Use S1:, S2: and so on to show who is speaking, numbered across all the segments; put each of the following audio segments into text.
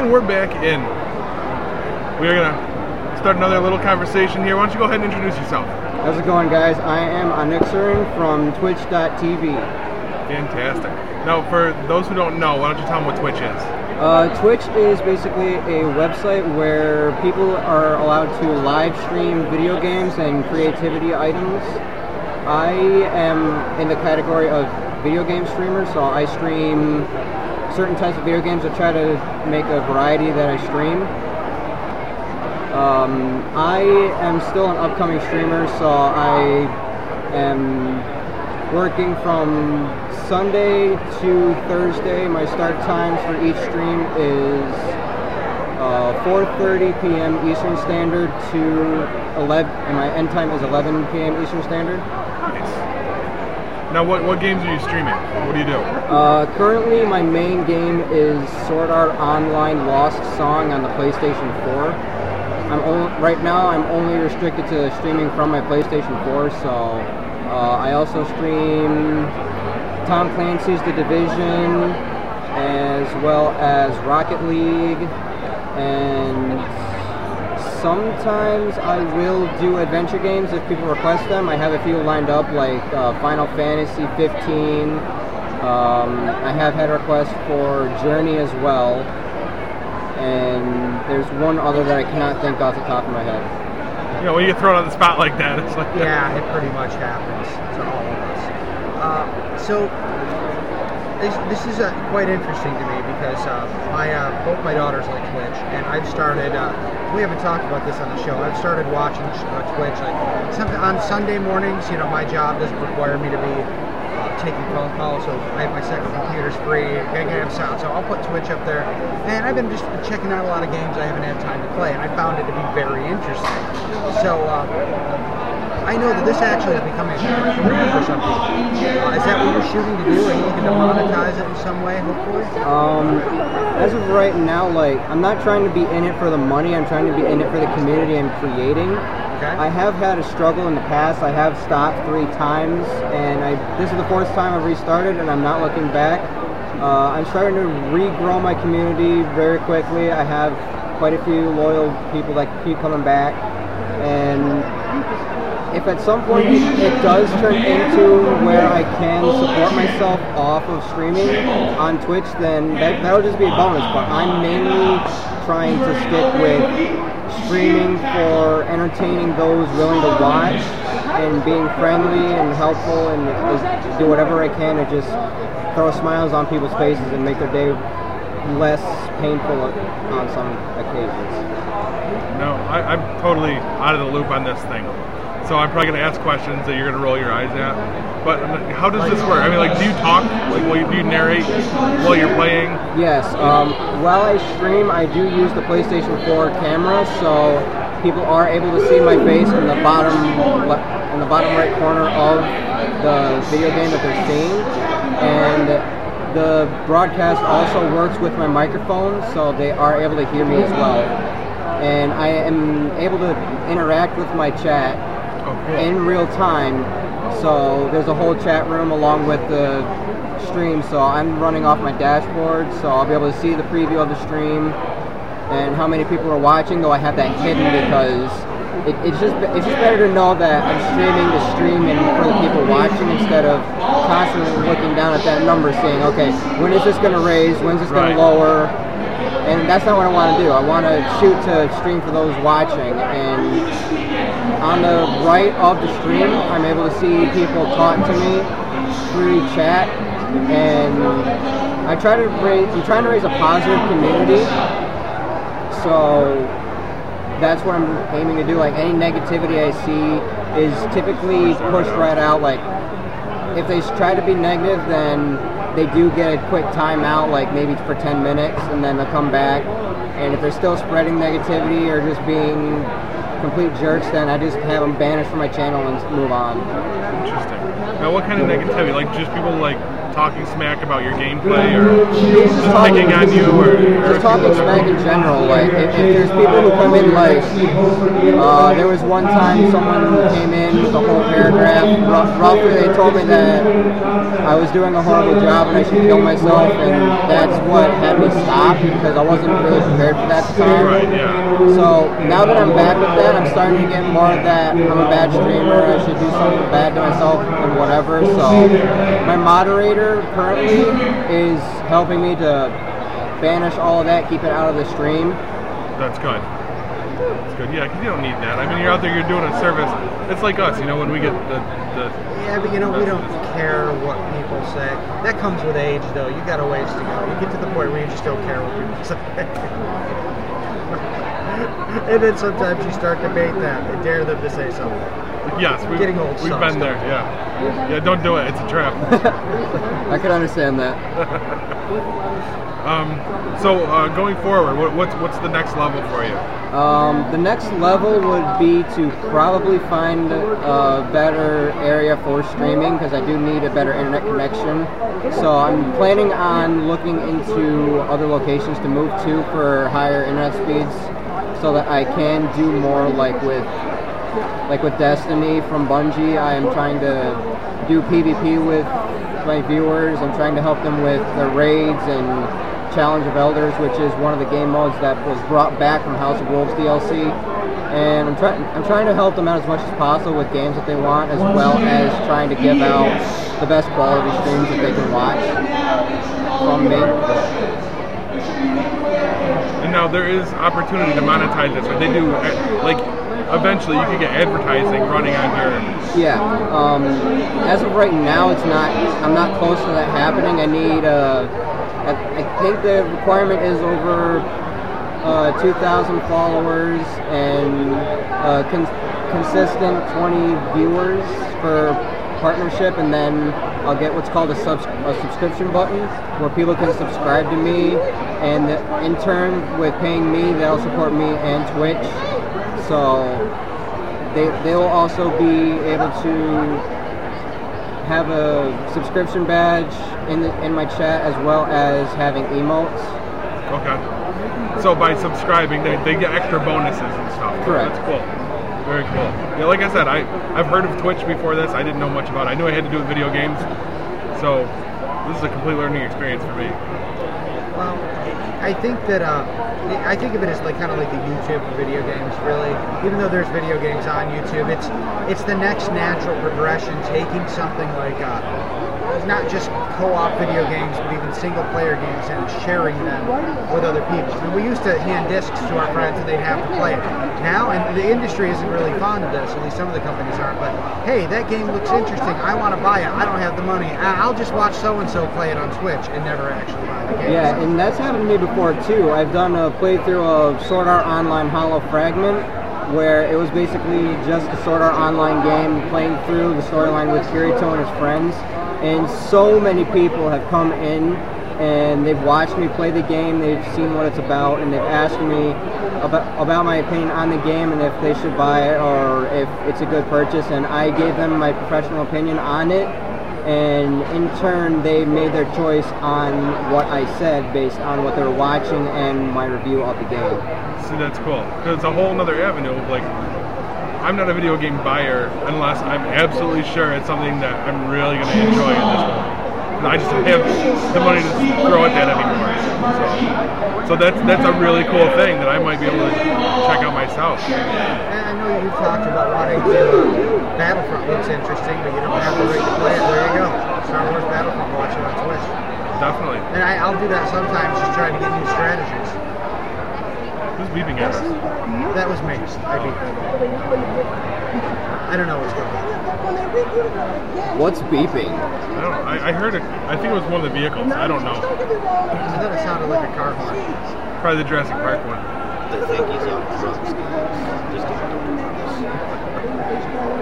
S1: And we're back in. We're gonna start another little conversation here. Why don't you go ahead and introduce yourself?
S2: How's it going, guys? I am Onyxerin from Twitch.tv.
S1: Fantastic. Now, for those who don't know, why don't you tell them what Twitch is?
S2: Uh, Twitch is basically a website where people are allowed to live stream video games and creativity items. I am in the category of video game streamer, so I stream certain types of video games. I try to make a variety that I stream. Um, I am still an upcoming streamer, so I am working from Sunday to Thursday. My start times for each stream is uh, 4:30 p.m. Eastern Standard to 11, and my end time is 11 p.m. Eastern Standard.
S1: Now, what, what games are you streaming? What do you do?
S2: Uh, currently, my main game is Sword Art Online Lost Song on the PlayStation 4. I'm only, right now. I'm only restricted to streaming from my PlayStation 4. So uh, I also stream Tom Clancy's The Division, as well as Rocket League, and sometimes I will do adventure games if people request them. I have a few lined up, like uh, Final Fantasy 15. Um, I have had requests for Journey as well, and there's one other that I cannot think off the top of my head.
S1: You know, when you get thrown on the spot like that, it's like
S3: Yeah, it pretty much happens to all of us. Uh, so this, this is uh, quite interesting to me because uh, my uh, both my daughters like Twitch, and I've started. Uh, we haven't talked about this on the show. I've started watching uh, Twitch like on Sunday mornings. You know, my job doesn't require me to be uh, taking phone calls, so I have my second computer's free. I can have sound, so I'll put Twitch up there. And I've been just checking out a lot of games I haven't had time to play, and I found it to be very interesting. So. I know that this actually is becoming a career for some people. Uh, is that what you're shooting to do? Are you looking to monetize it in some way, hopefully?
S2: Um, as of right now, like I'm not trying to be in it for the money. I'm trying to be in it for the community I'm creating.
S3: Okay.
S2: I have had a struggle in the past. I have stopped three times, and I this is the fourth time I've restarted, and I'm not looking back. Uh, I'm starting to regrow my community very quickly. I have quite a few loyal people that keep coming back, and if at some point it, does turn into where I can support myself off of streaming on Twitch, then that, that'll just be a bonus. But I'm mainly trying to stick with streaming for entertaining those willing to watch and being friendly and helpful and just do whatever I can to just throw smiles on people's faces and make their day less painful on some occasions.
S1: No, I, I'm totally out of the loop on this thing. So I'm probably going to ask questions that you're going to roll your eyes at. But how does this work? I mean, like, do you talk? Like, will you, do you narrate while you're playing?
S2: Yes. Um, while I stream, I do use the PlayStation 4 camera, so people are able to see my face in the bottom in the bottom right corner of the video game that they're seeing. And the broadcast also works with my microphone, so they are able to hear me as well. And I am able to interact with my chat
S1: Oh, cool.
S2: in real time. So there's a whole chat room along with the stream. So I'm running off my dashboard, so I'll be able to see the preview of the stream and how many people are watching. Though I have that hidden because it, it's just it's just better to know that I'm streaming the stream and for the people watching instead of constantly looking down at that number, saying, okay, when is this going to raise? When's this going
S1: Right.
S2: to lower? And that's not what I want to do. I want to shoot to stream for those watching and on the right of the stream, I'm able to see people talk to me through chat, and I try to raise. I'm trying to raise a positive community, so that's what I'm aiming to do. Like any negativity I see is typically pushed right out. Like if they try to be negative, then they do get a quick timeout, like maybe for 10 minutes, and then they'll come back. And if they're still spreading negativity or just being complete jerks, then I just have them banished from my channel and move on.
S1: Interesting. Now, what kind of negativity? Like just people like talking smack about your gameplay, or just picking on you, or, or
S2: talking smack in general. Like, if, if there's people who come in, like, uh, there was one time someone came in with a whole paragraph. Rough, roughly, they told me that I was doing a horrible job and I should kill myself, and that's what had me stop because I wasn't really prepared for that time.
S1: Right, yeah.
S2: So now that I'm back with that, I'm starting to get more of that. I'm a bad streamer. I should do something bad to myself and whatever. So my moderator currently is helping me to banish all of that, keep it out of the stream.
S1: That's good. That's good. Yeah, 'cause you don't need that. I mean, you're out there, you're doing a service. It's like us, you know, when we get the, the
S3: Yeah, but you know, we don't care what people say. That comes with age, though. You got a ways to go. You get to the point where you just don't care what people say. and then sometimes you start to bait them and dare them to say something.
S1: Yes, we've,
S3: Getting old
S1: we've been there. Yeah, yeah. Don't do it. It's a trap.
S2: I can understand that.
S1: Um, so uh, going forward, what, what's what's the next level for you?
S2: Um, the next level would be to probably find a better area for streaming because I do need a better internet connection. So I'm planning on looking into other locations to move to for higher internet speeds so that I can do more like with like with Destiny from Bungie. I am trying to do PvP with my viewers. I'm trying to help them with the raids and Challenge of Elders, which is one of the game modes that was brought back from House of Wolves DLC. And I'm trying I'm trying to help them out as much as possible with games that they want, as well as trying to give out the best quality streams that they can watch from me.
S1: And now there is opportunity to monetize this. But they do like eventually you can get advertising running on your.
S2: Yeah. Um, as of right now, it's not. I'm not close to that happening. I need. Uh, I, I think the requirement is over uh, 2,000 followers and uh, con- consistent 20 viewers for partnership, and then I'll get what's called a, subs- a subscription button where people can subscribe to me, and in turn, with paying me, they'll support me and Twitch. So they they will also be able to have a subscription badge in the, in my chat as well as having emotes.
S1: Okay. So by subscribing, they, they get extra bonuses and stuff.
S2: Correct.
S1: That's cool. Very cool. Yeah, like I said, I I've heard of Twitch before this. I didn't know much about it. I knew I had to do with video games, so this is a complete learning experience for me.
S3: Well, I think that uh, I think of it as like kind of like the YouTube for video games. Really, even though there's video games on YouTube, it's it's the next natural progression. Taking something like uh, not just co-op video games, but even single-player games, and sharing them with other people. We used to hand discs to our friends, and they'd have to play it. Now, and the industry isn't really fond of this. At least some of the companies aren't. But hey, that game looks interesting. I want to buy it. I don't have the money. I'll just watch so and so play it on Twitch and never actually.
S2: Yeah, and that's happened to me before too. I've done a playthrough of Sword Art Online Hollow Fragment, where it was basically just a Sword Art Online game playing through the storyline with Kirito and his friends. And so many people have come in and they've watched me play the game, they've seen what it's about, and they've asked me about, about my opinion on the game and if they should buy it or if it's a good purchase. And I gave them my professional opinion on it and in turn they made their choice on what I said based on what they were watching and my review of the game.
S1: See, that's cool. Because it's a whole other avenue of like, I'm not a video game buyer unless I'm absolutely sure it's something that I'm really going to enjoy at this point. I just don't have the money to throw at that anymore. So, so that's that's a really cool thing that I might be able to check out myself.
S3: And I know you talked about wanting to. Uh, Battlefront looks interesting, but you don't have the right to play it. There you go. Star Wars Battlefront. Watch it on Twitch.
S1: Definitely.
S3: And I, I'll do that sometimes, just trying to get new strategies.
S1: Who's beeping at us?
S3: That was me. I beat. I don't know what's going on.
S2: What's beeping?
S1: I don't. I, I heard it. I think it was one of the vehicles. I don't know.
S3: I thought it sounded like a car horn.
S1: Probably the Jurassic Park one.
S4: I think he's on drugs, guys. Just kidding.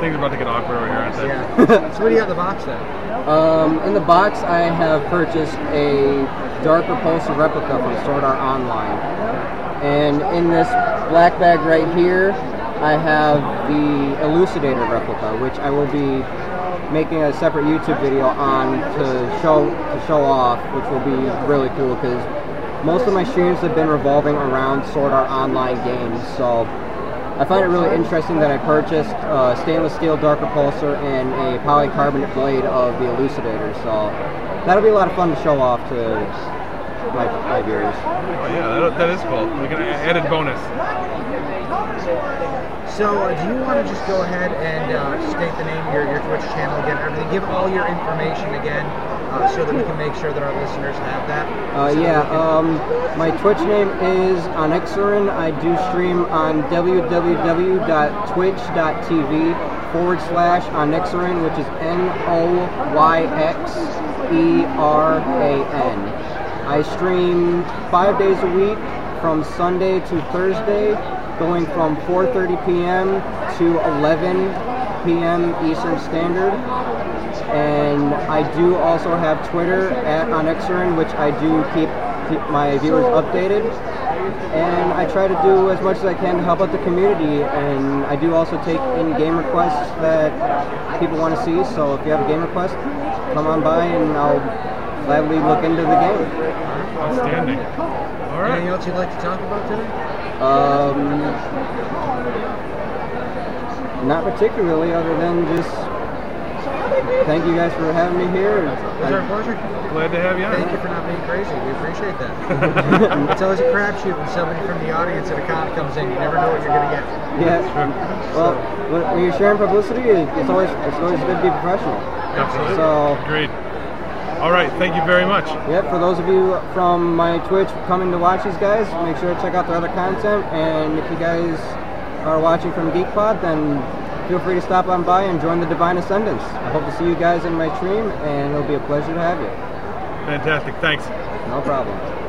S1: Things are about to get awkward over here, aren't they?
S3: Yeah. so what do you got in the box then?
S2: Um, in the box, I have purchased a Dark Repulsor replica from Sword Art Online. And in this black bag right here, I have the Elucidator replica, which I will be making a separate YouTube video on to show to show off, which will be really cool because most of my streams have been revolving around Sword Art Online games. So I find it really interesting that I purchased a stainless steel Dark Repulsor and a polycarbonate blade of the Elucidator. So that'll be a lot of fun to show off to my, my viewers.
S1: Oh, yeah, that, that is cool. Like an added bonus.
S3: So, uh, do you want to just go ahead and uh, state the name of your, your Twitch channel again, everything? Give all your information again uh, so that we can make sure that our listeners have that.
S2: Uh,
S3: So that
S2: yeah,
S3: can-
S2: um, my Twitch name is Onyxerin. I do stream on www.twitch.tv forward slash Onyxerin, which is N O Y X E R A N. I stream five days a week from Sunday to Thursday, going from 4:30 p.m. to 11 p.m. Eastern Standard and I do also have Twitter at Onyxerin, which I do keep, keep my viewers updated. And I try to do as much as I can to help out the community, and I do also take in game requests that people want to see. So if you have a game request, come on by and I'll gladly look into the game.
S1: Outstanding. All
S3: Anything else you'd like to talk about today?
S2: Um, not particularly, other than just thank you guys for having me here.
S3: It was our pleasure.
S1: Glad to have you
S3: Thank you for not being crazy. We appreciate that. it's always a crapshoot when somebody from the audience at a con comes in. You never know what you're going to get.
S2: Yeah. Well, when, when you're sharing publicity, it's always it's always good to be professional.
S1: Absolutely.
S2: So,
S1: Agreed. All right. Thank you very much.
S2: yeah, for those of you from my Twitch coming to watch these guys, make sure to check out their other content. And if you guys are watching from GeekPod, then feel free to stop on by and join the Divine Ascendants. I hope to see you guys in my stream, and it'll be a pleasure to have you.
S1: Fantastic. Thanks.
S2: No problem.